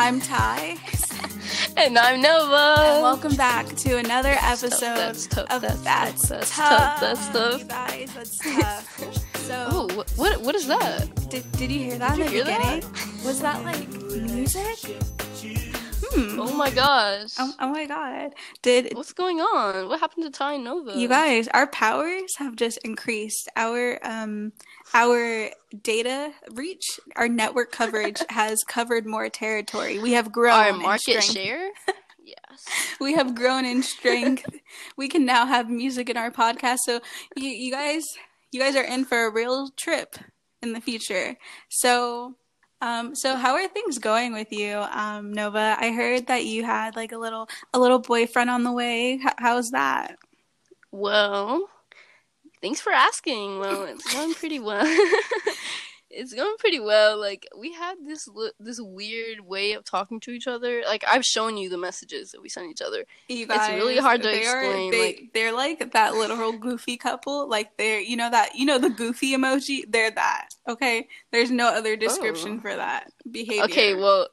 I'm Ty. And I'm Nova. And welcome back to another episode tough, of that's That's, tough, that's tough. that's tough. You guys, that's tough. Uh, so, Oh, what what is that? did, did you hear that Did in the hear that? beginning? Was that like music? Hmm. Oh my gosh. Oh, oh my god. Did What's going on? What happened to Ty Nova? you guys, our powers have just increased. Our um our data reach, our network coverage has covered more territory. We have grown Our market share? yes. we have grown in strength. we can now have music in our podcast. So you, you guys, you guys are in for a real trip in the future. So, um, so how are things going with you, um, Nova? I heard that you had like a little, a little boyfriend on the way. H- how's that? Well, thanks for asking. Well, it's going pretty well. it's going pretty well. Like we had this this weird way of talking to each other. Like I've shown you the messages that we sent each other. You It's really hard to they explain, Are, they, like- they're like that literal goofy couple. Like they're, you know that, you know the goofy emoji. They're that. Okay. There's no other description Oh. for that behavior. Okay, well,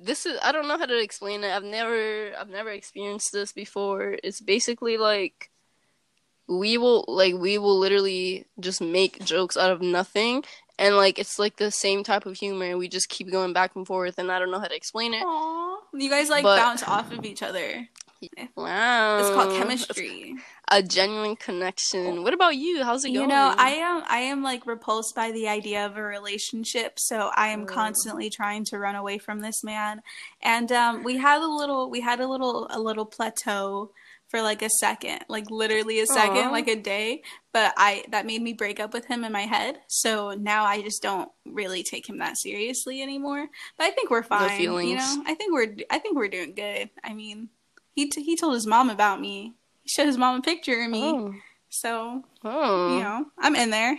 this is I don't know how to explain it. I've never I've never experienced this before. It's basically like we will like we will literally just make jokes out of nothing and like it's like the same type of humor. We just keep going back and forth and I don't know how to explain it. Aw. You guys like But- bounce off of each other. Wow. It's called chemistry. A genuine connection. What about you? How's it You going? You know, I am I am like repulsed by the idea of a relationship, so I am Mm. constantly trying to run away from this man. And um we had a little we had a little a little plateau for like a second, like literally a second, Aw. like a day, but I that made me break up with him in my head. So now I just don't really take him that seriously anymore. But I think we're fine, you feelings. know. I think we're I think we're doing good. I mean, he t- he told his mom about me. He showed his mom a picture of me. Oh. So, Oh. you know, I'm in there.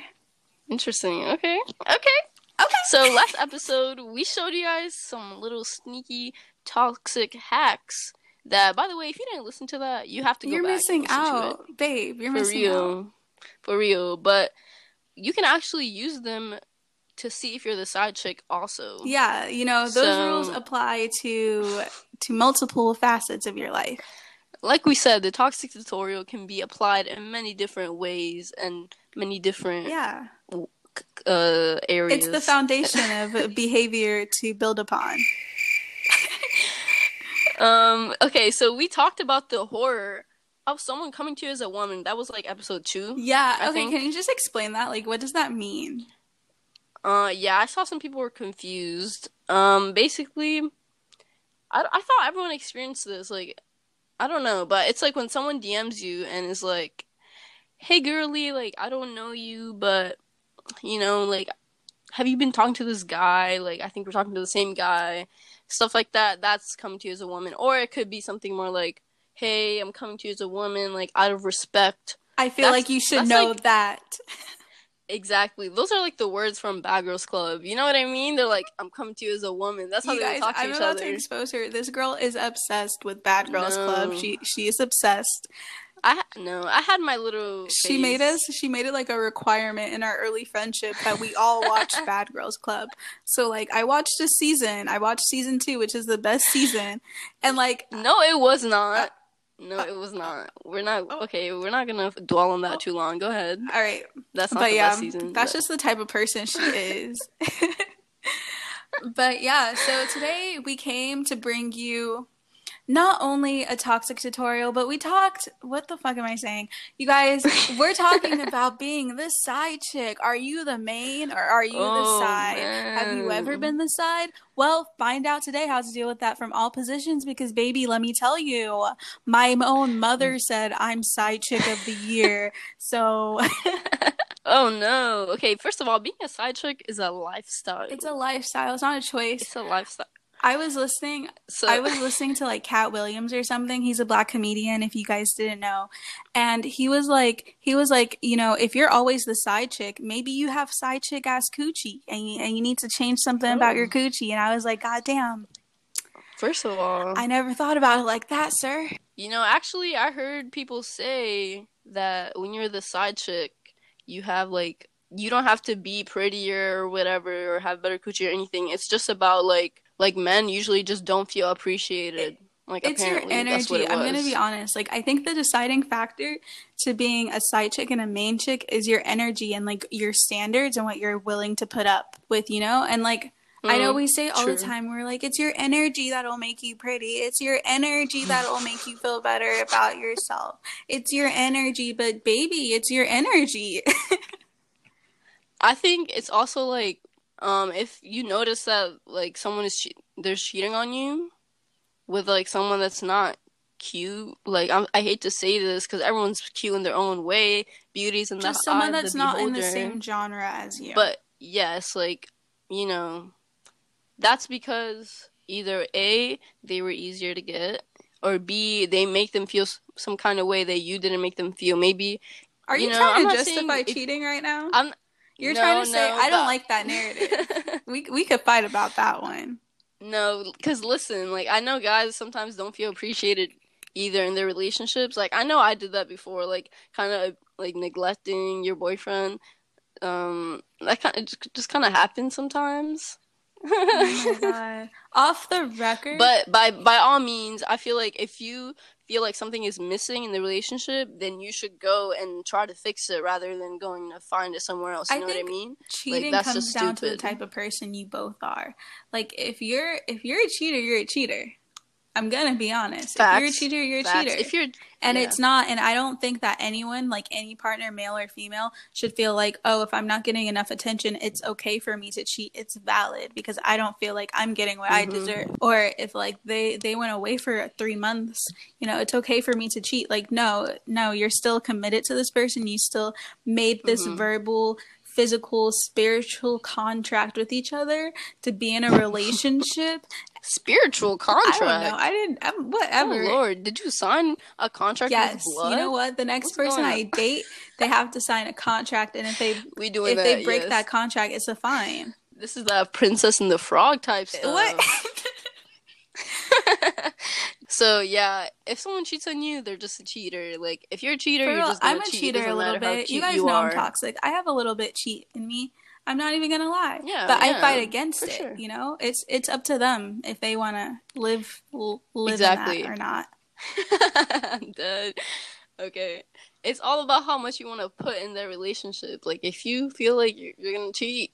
Interesting. Okay. Okay. Okay. So last episode we showed you guys some little sneaky toxic hacks. That, by the way, if you didn't listen to that, you have to go You're back and missing listen to it. out, babe. You're for missing real, out. for real. But you can actually use them to see if you're the side chick. Also, Yeah, you know, those So- rules apply to to multiple facets of your life. like we said, the toxic tutorial can be applied in many different ways and many different Yeah. uh areas. It's the foundation of behavior to build upon. Um. Okay, so we talked about the horror of someone coming to you as a woman. That was like episode two. Yeah, I okay, think- can you just explain that? Like what does that mean? Uh, yeah, I saw some people were confused. Um, basically, I, I thought everyone experienced this. Like, I don't know, but it's like when someone DMs you and is like, "Hey, girly, like I don't know you, but you know, like, have you been talking to this guy? Like, I think we're talking to the same guy." Stuff like that. That's coming to you as a woman, or it could be something more like, "Hey, I'm coming to you as a woman, like out of respect." I feel That's- like you should know like- that. Exactly. Those are like the words from Bad Girls Club. You know what I mean? They're like, I'm coming to you as a woman. That's how You they guys, talk to I'm each about other. to expose her. This girl is obsessed with Bad Girls No. Club. She she is obsessed. I no, I had my little. She phase. made us. She made it like a requirement in our early friendship that we all watch Bad Girls Club. So like, I watched a season. I watched season two, which is the best season, and like, No, it was not. Uh, no, uh, it was not. We're not. Oh. Okay, we're not gonna dwell on that oh. too long. Go ahead. all right, That's not but the yeah, best season. that's but- just the type of person she is. but yeah, so today we came to bring you not only a toxic tutorial, but we talked. What the fuck am I saying? You guys, we're talking about being the side chick. Are you the main or are you the Oh, side? Have you ever been the side? Well, find out today how to deal with that from all positions because, baby, let me tell you, my own mother said I'm side chick of the year. So oh no. Okay, first of all, being a side chick is a lifestyle. it's a lifestyle, it's not a choice. It's a lifestyle. I was listening So I was listening to like Katt Williams or something. He's a black comedian, if you guys didn't know. And he was like, he was like, you know, if you're always the side chick, maybe you have side chick ass coochie, and you, and you need to change something about your Oh. coochie. And I was like, God damn, First of all, I never thought about it like that, sir. you know, actually, I heard people say that when you're the side chick, you have like you don't have to be prettier or whatever or have better coochie or anything. It's just about like like men usually just don't feel appreciated. Like it's your apparently that's what energy. it I'm gonna be honest. Like I think the deciding factor to being a side chick and a main chick is your energy and like your standards and what you're willing to put up with, you know? And like I know Mm, we say all the time, we're like, it's your energy that'll make you pretty. It's your energy that'll make you feel better about yourself. It's your energy, but baby, it's your energy. I think it's also like um if you notice that like someone is che- they're cheating on you with like someone that's not cute. Like I'm, I hate to say this because everyone's cute in their own way. Beauties and Just someone that's not in the same genre as you. But yes, like you know, that's because either a they were easier to get, or b they make them feel some kind of way that you didn't make them feel. Maybe Are you, you know, trying I'm to justify saying if- cheating right now? I'm. You're no, trying to say I don't like that narrative. we we could fight about that one. No, because listen, like I know guys sometimes don't feel appreciated either in their relationships. Like I know I did that before, like kind of like neglecting your boyfriend. Um, that kind of just, just kind of happens sometimes. Oh my god. Off the record. But by by all means, I feel like if you feel like something is missing in the relationship, then you should go and try to fix it rather than going to find it somewhere else. You I know what I mean? cheating that's comes down to the stupid. type of person you both are. Like if you're if you're a cheater, you're a cheater. I'm gonna be honest. If you're a cheater, you're a Facts. cheater. If you're and yeah. it's not and I don't think that anyone, like any partner, male or female, should feel like, oh, if I'm not getting enough attention, it's okay for me to cheat. It's valid because I don't feel like I'm getting what I Mhm. deserve. Or if like they they went away for three months, you know, it's okay for me to cheat. Like no, no, you're still committed to this person. You still made this Mhm. verbal physical spiritual contract with each other to be in a relationship spiritual contract. i don't know i didn't I'm, Oh whatever Lord, did you sign a contract yes with blood? you know what the next What's person i date they have to sign a contract and if they We doing if that? they break yes. that contract it's a fine this is the Princess and the Frog type stuff. what so yeah, if someone cheats on you, they're just a cheater. Like if you're a cheater, you're real, just gonna i'm a cheat. Cheater a little bit you guys you know are. i'm toxic i have a little bit cheat in me i'm not even gonna lie Yeah, but i fight against it sure. you know it's it's up to them if they want to live l- live Exactly. or not I'm dead. Okay. It's all about how much you want to put in their relationship. Like if you feel like you're, you're gonna cheat,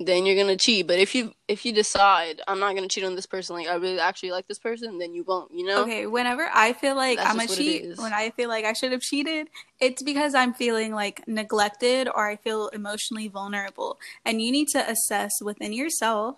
then you're gonna cheat. But if you if you decide I'm not gonna cheat on this person, like I really actually like this person, then you won't. You know? Okay, whenever I feel like That's I'm a just what it cheat, when I feel like I should have cheated, it's because I'm feeling like neglected or I feel emotionally vulnerable. And you need to assess within yourself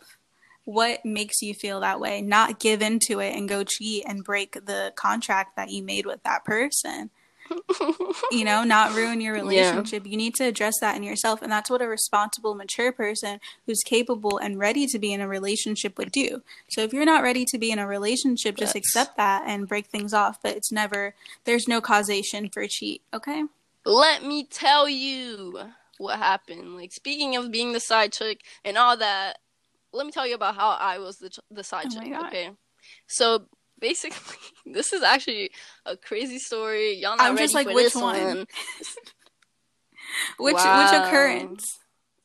what makes you feel that way, not give into it and go cheat and break the contract that you made with that person. You know, not ruin your Yeah. relationship. You need to address that in yourself. And that's what a responsible, mature person who's capable and ready to be in a relationship would do. So if you're not ready to be in a relationship, just accept that and break things off. But it's never, there's no causation for cheat, okay? Let me tell you what happened. Like speaking of being the side chick and all that, let me tell you about how I was the ch- the side Oh chick. Okay, so basically, this is actually a crazy story. Y'all not I'm ready just like, for which this one? one. Which Wow. which occurrence?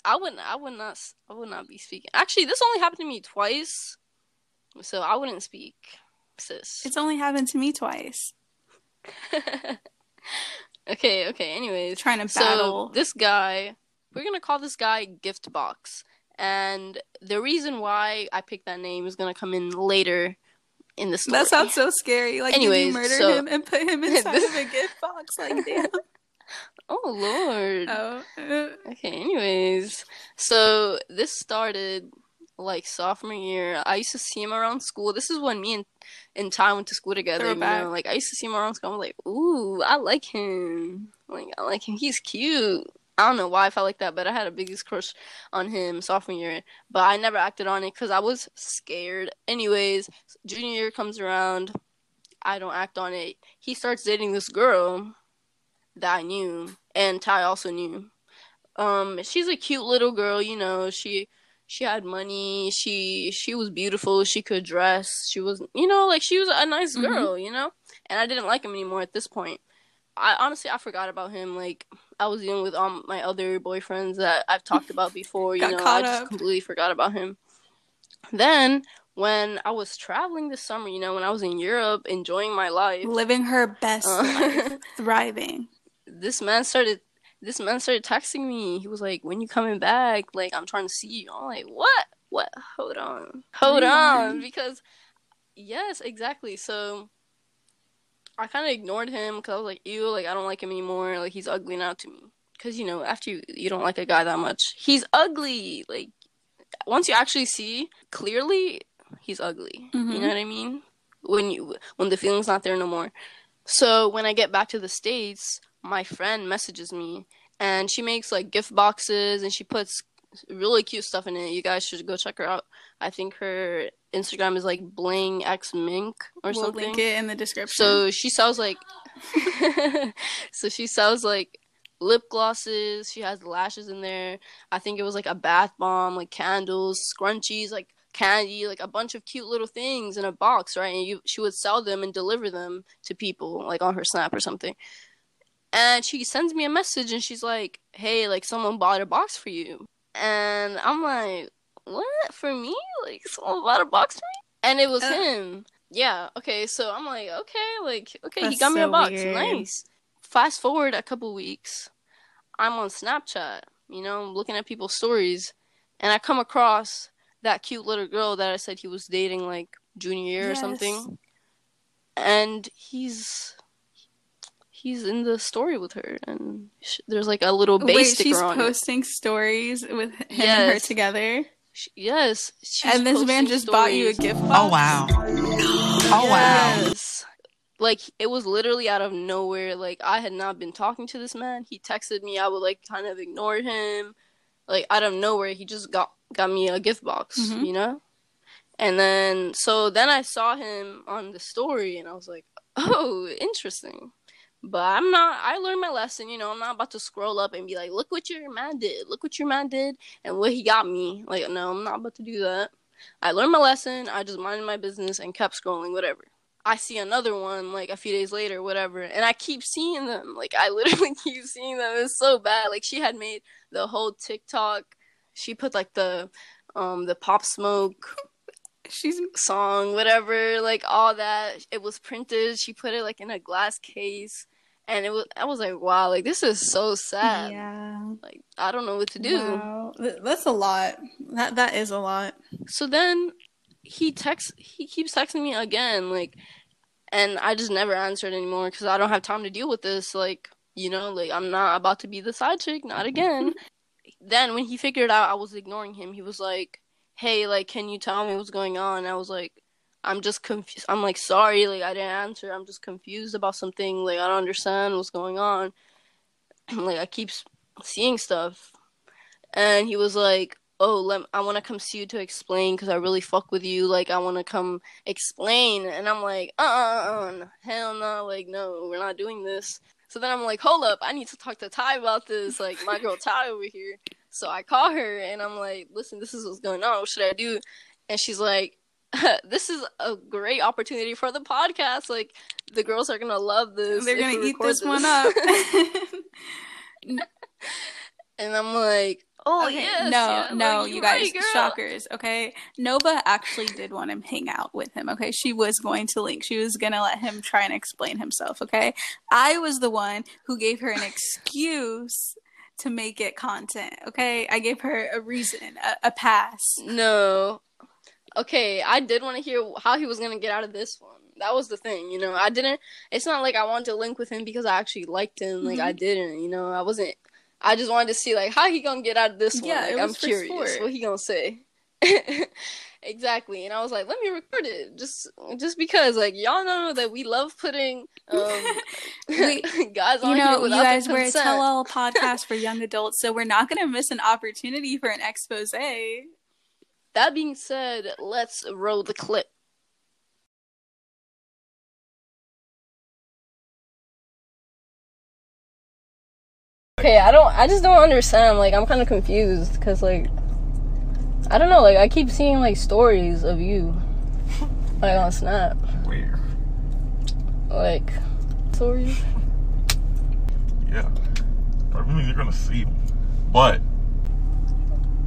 I wouldn't. I would not. I would not be speaking. Actually, this only happened to me twice, so I wouldn't speak, sis. It's only happened to me twice. okay. Okay. Anyways, Trying to battle so this guy, we're gonna call this guy Gift Box, and the reason why I picked that name is gonna come in later in the story. That sounds so scary. Like, Anyways, you murder so- him and put him inside This- of a gift box? Like, damn. oh Lord. Oh, Okay, anyways. So this started like sophomore year. I used to see him around school. This is when me and, and Ty went to school together, you know. Like I used to see him around school. I'm like, ooh, I like him. Like I like him. He's cute. I don't know why I felt like that, but I had a biggest crush on him sophomore year. But I never acted on it because I was scared. Anyways, junior year comes around. I don't act on it. He starts dating this girl that I knew, and Ty also knew. Um, she's a cute little girl, you know. She she had money. She she was beautiful. She could dress. She was, you know, like she was a nice Mhm. girl, you know. And I didn't like him anymore at this point. I honestly I forgot about him. Like I was dealing with all my other boyfriends that I've talked about before. You know, I just up. completely forgot about him. Then when I was traveling this summer, you know, when I was in Europe enjoying my life, living her best Uh, life, thriving. this man started this man started texting me. He was like, "When you coming back? Like, I'm trying to see you." I'm like, "What? What? Hold on, hold on," because yes, exactly. So I kind of ignored him because I was like, "Ew, like I don't like him anymore. Like he's ugly now to me." Because you know, after you you don't like a guy that much, he's ugly. Like once you actually see clearly, he's ugly. You Mhm. know what I mean? When you when the feeling's not there no more. So when I get back to the states, my friend messages me and she makes like gift boxes and she puts really cute stuff in it. You guys should go check her out. I think her Instagram is like bling x mink or we'll something. link it in the description. So she sells like so she sells like lip glosses, she has lashes in there. I think it was like a bath bomb, like candles, scrunchies, like candy, like a bunch of cute little things in a box, right? And you she would sell them and deliver them to people like on her Snap or something. And she sends me a message and she's like, "Hey, like someone bought a box for you." And I'm like, "What? For me? Like someone bought a box for me?" And it was Uh. him. Yeah, okay. So I'm like, "Okay, like okay, he That's got me a box. weird. Nice." Fast forward a couple weeks, I'm on Snapchat, you know, I'm looking at people's stories, and I come across that cute little girl that I said he was dating like junior year or something. And he's he's in the story with her and sh- there's like a little base Wait, sticker she's on posting stories with him and her together, it. Sh- Yes, she's and this man posting just bought you a gift box. Oh wow. Oh wow. Yes. Like it was literally out of nowhere. Like I had not been talking to this man. He texted me. I would like kind of ignore him. Like out of nowhere, he just got got me a gift box. Mhm. You know. And then so then I saw him on the story, and I was like, oh, interesting. But I'm not. I learned my lesson. You know, I'm not about to scroll up and be like, look what your man did. Look what your man did, and what he got me. Like, no, I'm not about to do that. I learned my lesson. I just minded my business and kept scrolling, whatever. I see another one like a few days later, whatever, and I keep seeing them. Like I literally keep seeing them. It's so bad. Like she had made the whole TikTok. She put like the um the pop smoke She's song, whatever, like all that. It was printed. She put it like in a glass case, and it was. I was like, wow, like this is so sad. yeah. Like I don't know what to do. Wow. That's a lot. That that is a lot. So then he texts, he keeps texting me again, like, and I just never answered anymore because I don't have time to deal with this. Like, you know, like I'm not about to be the side chick, not again. then when he figured out I was ignoring him, he was like, "Hey, like, can you tell me what's going on?" And I was like, "I'm just confused. I'm like, sorry, like I didn't answer. I'm just confused about something. Like I don't understand what's going on. like I keep seeing stuff." And he was like, "Oh, let I want to come see you to explain because I really fuck with you. Like I want to come explain." And I'm like, "Uh, uh, uh, hell no! Like no, we're not doing this." So then I'm like, "Hold up, I need to talk to Ty about this. Like my girl Ty over here." So I call her and I'm like, "Listen, this is what's going on. What should I do?" And she's like. this is a great opportunity for the podcast. Like the girls are gonna love this. They're gonna eat record this one up. and I'm like, oh okay, yes, no, yeah, no, like, you guys, right, shockers. Okay, Nova actually did want him hang out with him. Okay, she was going to link. She was gonna let him try and explain himself. Okay, I was the one who gave her an excuse to make it content. Okay, I gave her a reason, a, a pass. No. Okay, I did want to hear how he was gonna get out of this one. That was the thing, you know. I didn't. It's not like I wanted to link with him because I actually liked him. Like Mm-hmm. I didn't, you know. I wasn't. I just wanted to see like how he gonna get out of this one. Yeah, Like, it I'm curious sport. what he gonna say. exactly, and I was like, let me record it just just because like y'all know that we love putting um We- guys on You here know, you guys, we're a tell-all podcast for young adults, so we're not gonna miss an opportunity for an expose. That being said, let's roll the clip. Okay, I don't. I just don't understand. Like, I'm kind of confused because, like, I don't know. Like, I keep seeing like stories of you, like on Snap, Where? like stories. Yeah. I mean, you're gonna see them. But,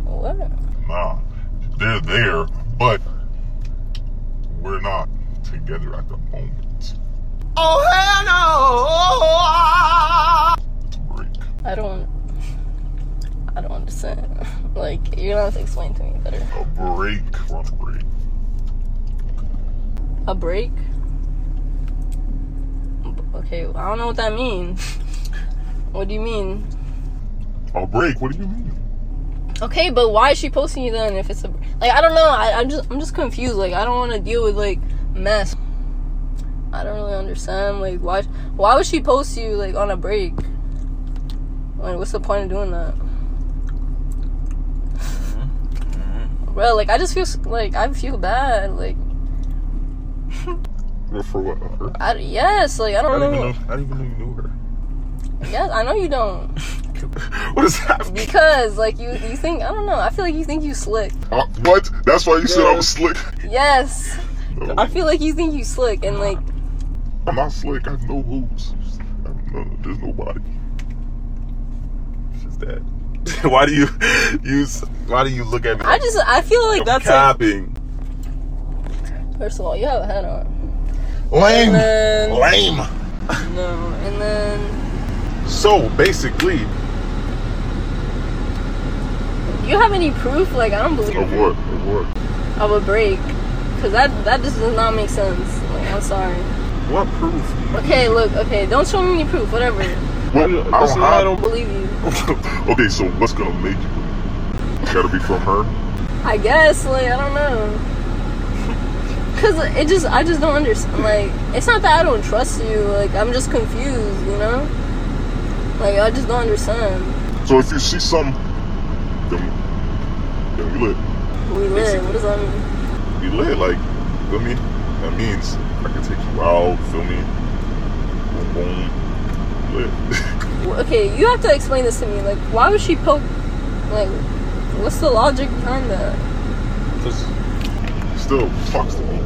What? nah, they're there, but we're not together at the moment. Oh hell no! Break. I don't. I don't understand. Like you're gonna have to explain to me better. A break. We're on a break. A break. Okay, I don't know what that means. what do you mean? A break? What do you mean? Okay, but why is she posting you then if it's a like I don't know. I, I'm just I'm just confused. Like I don't want to deal with like mess. I don't really understand. Like why why would she post you like on a break? Like what's the point of doing that? Mm-hmm. Bro, like I just feel like I feel bad. Like Well, For what? Her? I yes, like I I don't didn't even know. know. I didn't even know you knew her. Yes, I know you don't What is that? because like you you think I don't know. I feel like you think you slick. Uh, what? That's why you said I was slick. Yes, No, I feel like you think you slick and like I'm not slick. I have no hoops. No, there's nobody. She's dead. why do you use? Why do you look at me? I just I feel like that's like capping. First of all, you have a hat on. Lame. And then- Lame. No, and then So basically, do you have any proof? Like I don't believe of what? Of what? of a break, cause that that just does not make sense. Like I'm sorry. What proof? Okay, look. Okay, don't show me any proof. Whatever. What? I Listen, don't I have. don't- Believe you. okay, so what's gonna make you? believe? Gotta be from her. I guess. Like I don't know. Cause it just I just don't understand. Like it's not that I don't trust you. Like I'm just confused. You know. Like I just don't understand. So if you see some, then, then we lit. We live. What does that mean? We lit. Like, feel me? That means I can take you out. Feel me? Boom, boom. Lit. Okay, you have to explain this to me. Like, why would she poke? Like, what's the logic behind that? Just still talks to me.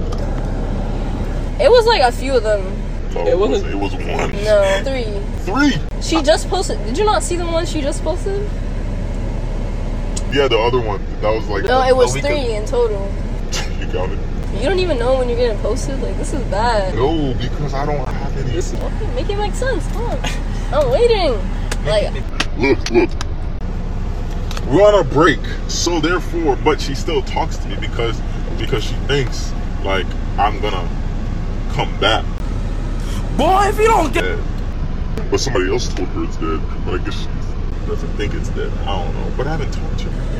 It was like a few of them. No, It wasn't- It was one. No, three. Three. She just posted. Did you not see the one she just posted? Yeah, the other one. That was like. No, it was three could- in total. you counted? You don't even know when you're getting posted. Like, this is bad. No, because I don't have any. Listen, Okay, make it make sense. Come on. I'm waiting. Like, Look, look. We're on a break, so therefore, but she still talks to me because because she thinks like I'm gonna come back boy, if you don't get dead. But somebody else told her it's dead. But I guess she doesn't think it's dead. I don't know. But I haven't talked to her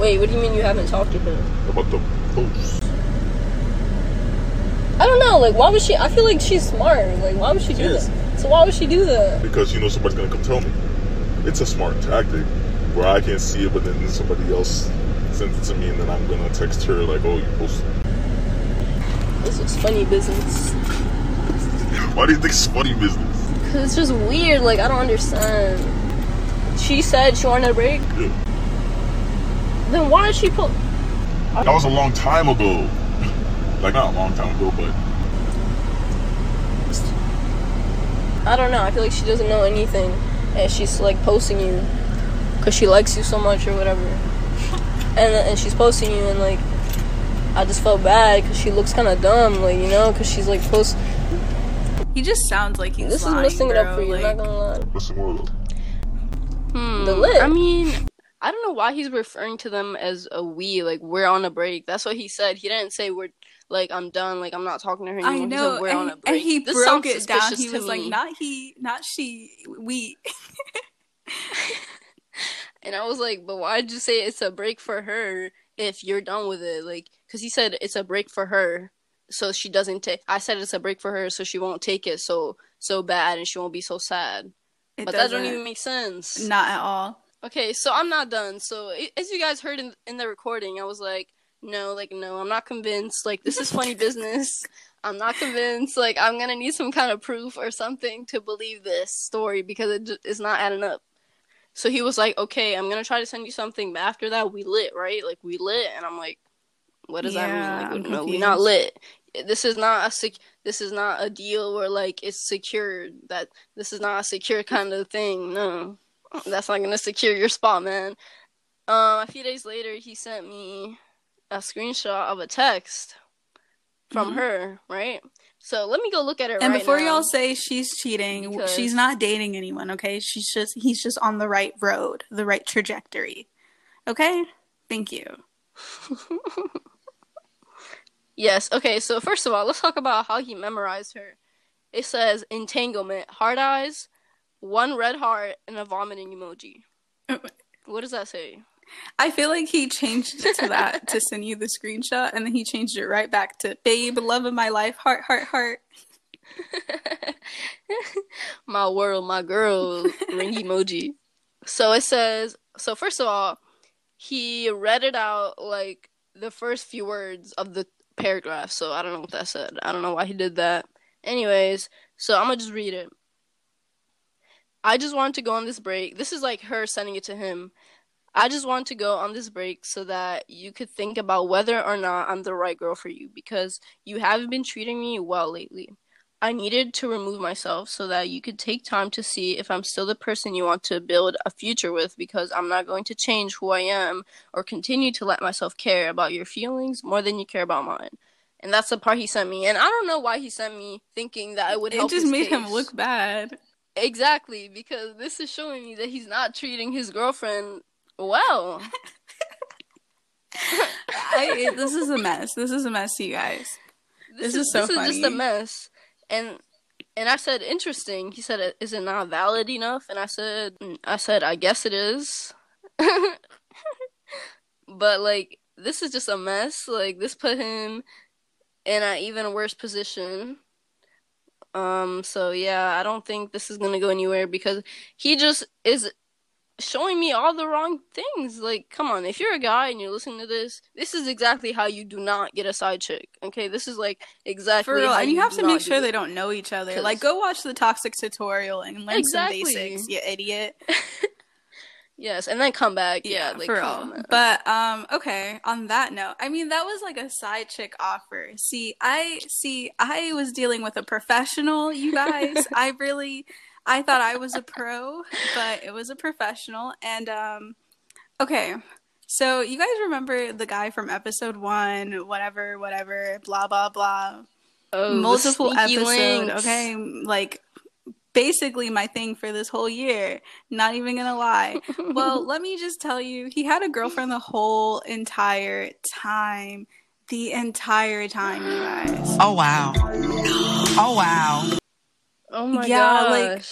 wait, what do you mean you haven't talked to her? about the post. I don't know. Like, why would she? I feel like she's smart. Like, why would she do Yes. that? So why would she do that? Because you know somebody's gonna come tell me. It's a smart tactic where I can't see it, but then somebody else sends it to me, and then I'm gonna text her like, "Oh, you posted." This was funny business. Why do you think it's funny business? Cause it's just weird. Like I don't understand. She said she wanted a break. Yeah. Then why did she put? That was a long time ago. Like not a long time ago, but I don't know. I feel like she doesn't know anything, and she's like posting you, cause she likes you so much or whatever. And and she's posting you, and like, I just felt bad because she looks kind of dumb, like you know, cause she's like post. He just sounds like he's This is lying, messing it up for you. Like, I'm not gonna lie. listen more though. Hmm, the The lip. lip. I mean, I don't know why he's referring to them as a we. Like we're on a break. That's what he said. He didn't say we're like I'm done. Like I'm not talking to her anymore. I He know, said, we're and, on a and break. he This broke sounds it down. suspicious He to was like, "Not he, not she, we." And I was like, but why'd you say it's a break for her if you're done with it? Like, because he said it's a break for her, so she doesn't take. I said it's a break for her, so she won't take it so so bad, and she won't be so sad. It but that don't doesn't- even make sense. Not at all. Okay, so I'm not done. So as you guys heard in in the recording, I was like, no, like no, I'm not convinced. Like this is funny business. I'm not convinced. Like I'm gonna need some kind of proof or something to believe this story because it just, it's not adding up. So he was like, okay, I'm gonna try to send you something. But after that, we lit, right? Like we lit, and I'm like, what does Yeah, that mean? Like, no, we not lit. This is not a sec- This is not a deal where like it's secured. That this is not a secure kind of thing. No, that's not gonna secure your spot, man. Uh, a few days later, he sent me a screenshot of a text from Mhm. her, right? So let me go look at it And right before now. y'all say she's cheating, Because- she's not dating anyone, okay? She's just he's just on the right road, the right trajectory. Okay? Thank you. Yes. Okay. So first of all, let's talk about how he memorized her. It says entanglement, hard eyes, one red heart, and a vomiting emoji. Oh. What does that say? I feel like he changed it to that to send you the screenshot and then he changed it right back to babe, love of my life, heart, heart, heart. my world, my girl, ring emoji. So it says. So first of all, he read it out like the first few words of the paragraph. So I don't know what that said. I don't know why he did that. Anyways, so I'm gonna just read it. I just wanted to go on this break. This is like her sending it to him. I just want to go on this break so that you could think about whether or not I'm the right girl for you because you haven't been treating me well lately. I needed to remove myself so that you could take time to see if I'm still the person you want to build a future with because I'm not going to change who I am or continue to let myself care about your feelings more than you care about mine. And that's the part he sent me. And I don't know why he sent me thinking that it would It just made him look bad. Exactly, because this is showing me that he's not treating his girlfriend well. I, this is a mess. This is a mess, you guys. This is so this is just a mess. And and I said interesting. He said, "Is it not valid enough?" And I said, "Mm, "I said I guess it is." but like this is just a mess. Like this put him in an even worse position. Um. So yeah, I don't think this is gonna go anywhere because he just is showing me all the wrong things. Like, come on, if you're a guy and you're listening to this, this is exactly how you do not get a side chick. Okay, this is like exactly For real. how And you have to make sure they don't know each other. Like, go watch the toxic tutorial and learn Exactly. some basics, you idiot. Yes, and then come back. Yeah, like for real. on. But um, okay. On that note, I mean that was like a side chick offer. See, I see. I was dealing with a professional. You guys, I really, I thought I was a pro, but it was a professional. And um, okay. So you guys remember the guy from episode one, whatever, whatever, blah blah blah oh, multiple sneaky episodes. links. Okay, like basically my thing for this whole year. Not even gonna lie. well, let me just tell you, he had a girlfriend the whole entire time. The entire time, you guys. Oh wow. Oh wow. Oh my yeah, like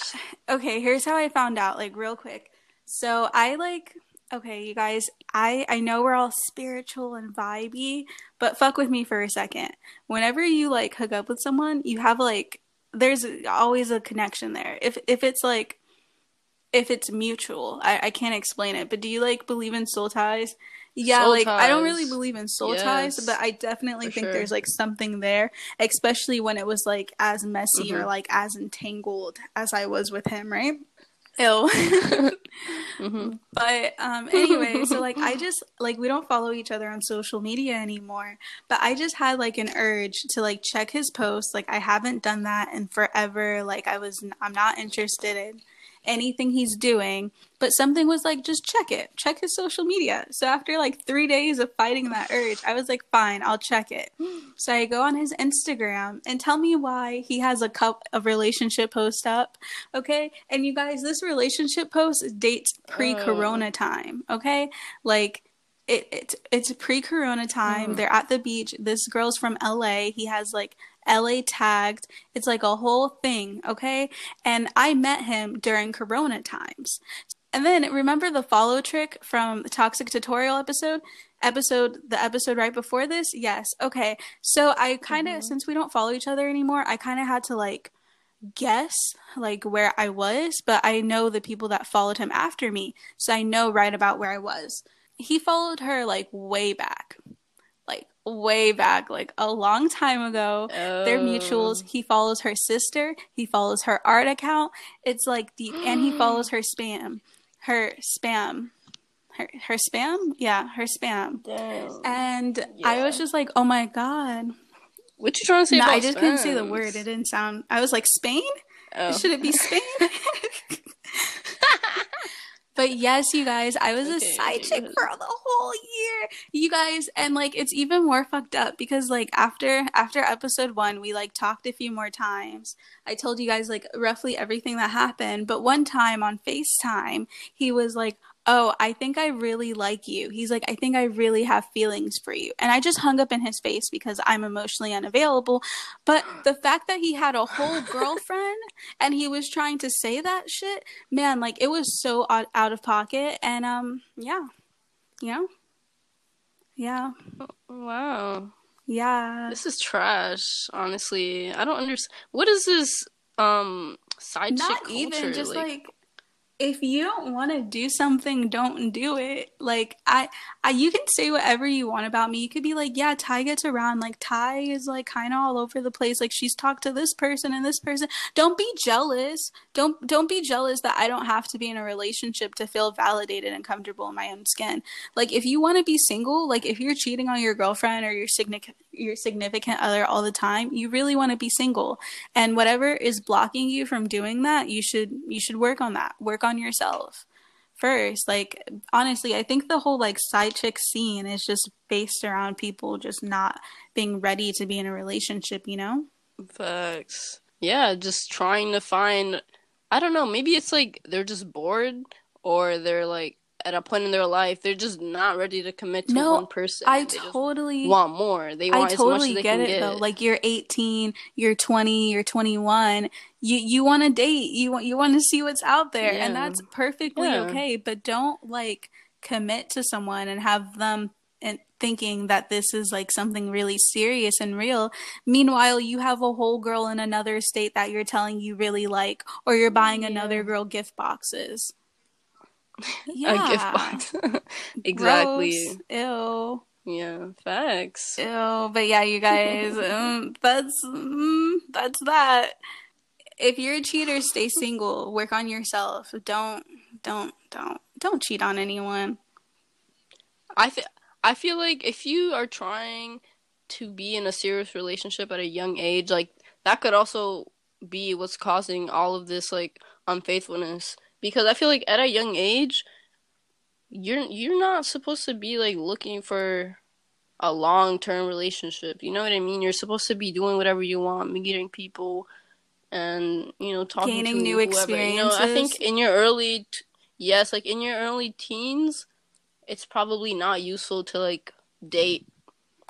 okay, here's how I found out, like real quick. So I like okay, you guys, I I know we're all spiritual and vibey, but fuck with me for a second. Whenever you like hook up with someone, you have like there's always a connection there. If if it's like if it's mutual, I, I can't explain it. But do you like believe in soul ties? Yeah, Soul like I don't really believe in soul ties, but I definitely think sure. there's like something there, especially when it was like as messy or Mhm. like as entangled as I was with him, right? Ew. hmm but um anyway, so like I just like we don't follow each other on social media anymore, but I just had like an urge to like check his posts. Like I haven't done that in forever. Like I was I'm not interested in anything he's doing, but something was like just check it. Check his social media. So after like 3 days of fighting that urge, I was like fine, I'll check it. So I go on his Instagram and tell me why he has a cup of relationship post up. Okay. And you guys, this relationship post dates pre corona time. Okay. Like, it, it it's pre-corona time. Mhm. They're at the beach. This girl's from LA. He has like LA tagged. It's like a whole thing, okay? And I met him during corona times. And then remember the follow trick from the toxic tutorial episode? Episode the episode right before this? Yes. Okay. So I kind of mm-hmm. since we don't follow each other anymore, I kind of had to like guess like where I was, but I know the people that followed him after me. So I know right about where I was. He followed her like way back. Way back, like a long time ago. They're mutuals. Oh. He follows her sister. He follows her art account. It's like deep, and he follows her spam, her spam, her her spam. Yeah, her spam. Damn. And I was just like, oh my god. What you trying to say No, about I just couldn't say the word. It didn't sound. I was like, Spain. Oh. Should it be Spain? But yes, you guys, I was a side chick for the whole year. You guys, and like it's even more fucked up because like after after episode 1, we like talked a few more times. I told you guys like roughly everything that happened, but one time on FaceTime, he was like, "Oh, I think I really like you." He's like, "I think I really have feelings for you." And I just hung up in his face because I'm emotionally unavailable. But the fact that he had a whole girlfriend and he was trying to say that shit, man, like it was so out, out of pocket and um yeah. You know? Yeah. Wow. Yeah. This is trash, honestly. I don't understand. What is this um side Not chick culture? even just like if you don't want to do something, don't do it. Like I, I, you can say whatever you want about me. You could be like, yeah, Ty gets around. Like Ty is like kind of all over the place. Like she's talked to this person and this person. Don't be jealous. Don't don't be jealous that I don't have to be in a relationship to feel validated and comfortable in my own skin. Like if you want to be single, like if you're cheating on your girlfriend or your significant your significant other all the time, you really want to be single. And whatever is blocking you from doing that, you should you should work on that. Work on yourself first. Like honestly, I think the whole like side chick scene is just based around people just not being ready to be in a relationship, you know? Facts. Yeah, just trying to find. I don't know. Maybe it's like they're just bored, or they're like at a point in their life they're just not ready to commit to No, one person. I They totally want more. They I want as much totally as they get it get. though. Like you're 18, you're 20, you're 21. You you want to date. You want you want to see what's out there, and that's perfectly Yeah. okay. But don't like commit to someone and have them and thinking that this is like something really serious and real. Meanwhile, you have a whole girl in another state that you're telling you really like, or you're buying another girl gift boxes. Yeah. A gift box. exactly. Gross. Ew. Yeah. Facts. Ew, but yeah, you guys, um, that's mm, that's that. If you're a cheater, stay single. Work on yourself. Don't don't don't don't cheat on anyone. I feel I feel like if you are trying to be in a serious relationship at a young age, like that could also be what's causing all of this like unfaithfulness. Because I feel like at a young age, you're you're not supposed to be like looking for a long term relationship. You know what I mean? You're supposed to be doing whatever you want, meeting people, and you know talking Gaining to new whoever. You know, I think in your early, t- yes, like in your early teens, it's probably not useful to like date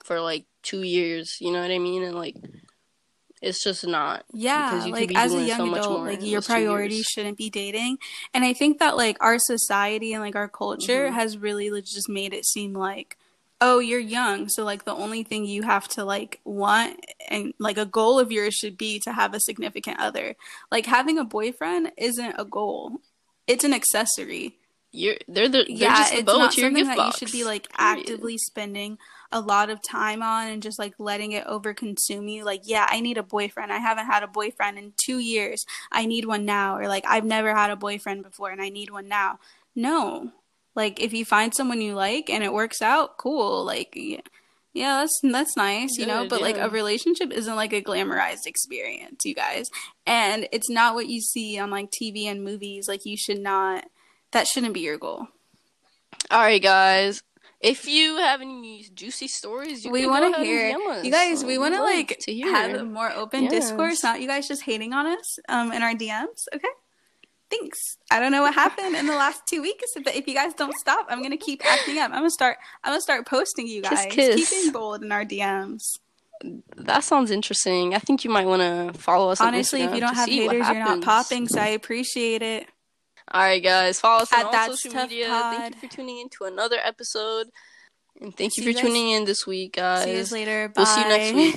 for like two years. You know what I mean? And like, it's just not. Yeah, because you could like as a young so adult, like your priority shouldn't be dating. And I think that like our society and like our culture Mhm. has really like, just made it seem like oh, you're young, so like the only thing you have to like want and like a goal of yours should be to have a significant other. Like having a boyfriend isn't a goal. It's an accessory. You're they're the they're yeah, just the it's not to your something that box. you should be like actively spending a lot of time on and just like letting it over consume you. Like, yeah, I need a boyfriend. I haven't had a boyfriend in two years. I need one now. Or like, I've never had a boyfriend before and I need one now. No. Like, if you find someone you like and it works out, cool. Like, yeah, yeah that's that's nice, you know. But like, a relationship isn't like a glamorized experience, you guys. And it's not what you see on like TV and movies. Like, you should not. That shouldn't be your goal. All right, guys. If you have any juicy stories, you we want to hear and DM us. you guys we want to like to hear. have a more open Yes. discourse not you guys just hating on us um in our dms okay thanks i don't know what happened in the last two weeks but if you guys don't stop i'm gonna keep acting up i'm gonna start i'm gonna start posting you guys kiss. keep being bold in our dms That sounds interesting. I think you might want to follow us. on honestly if you don't have haters you're not popping so i appreciate it All right, guys. Follow us on all social media. Pod. Thank you for tuning in to another episode. And thank See you you for guys- tuning in this week, guys. see you later bye We'll see you next week.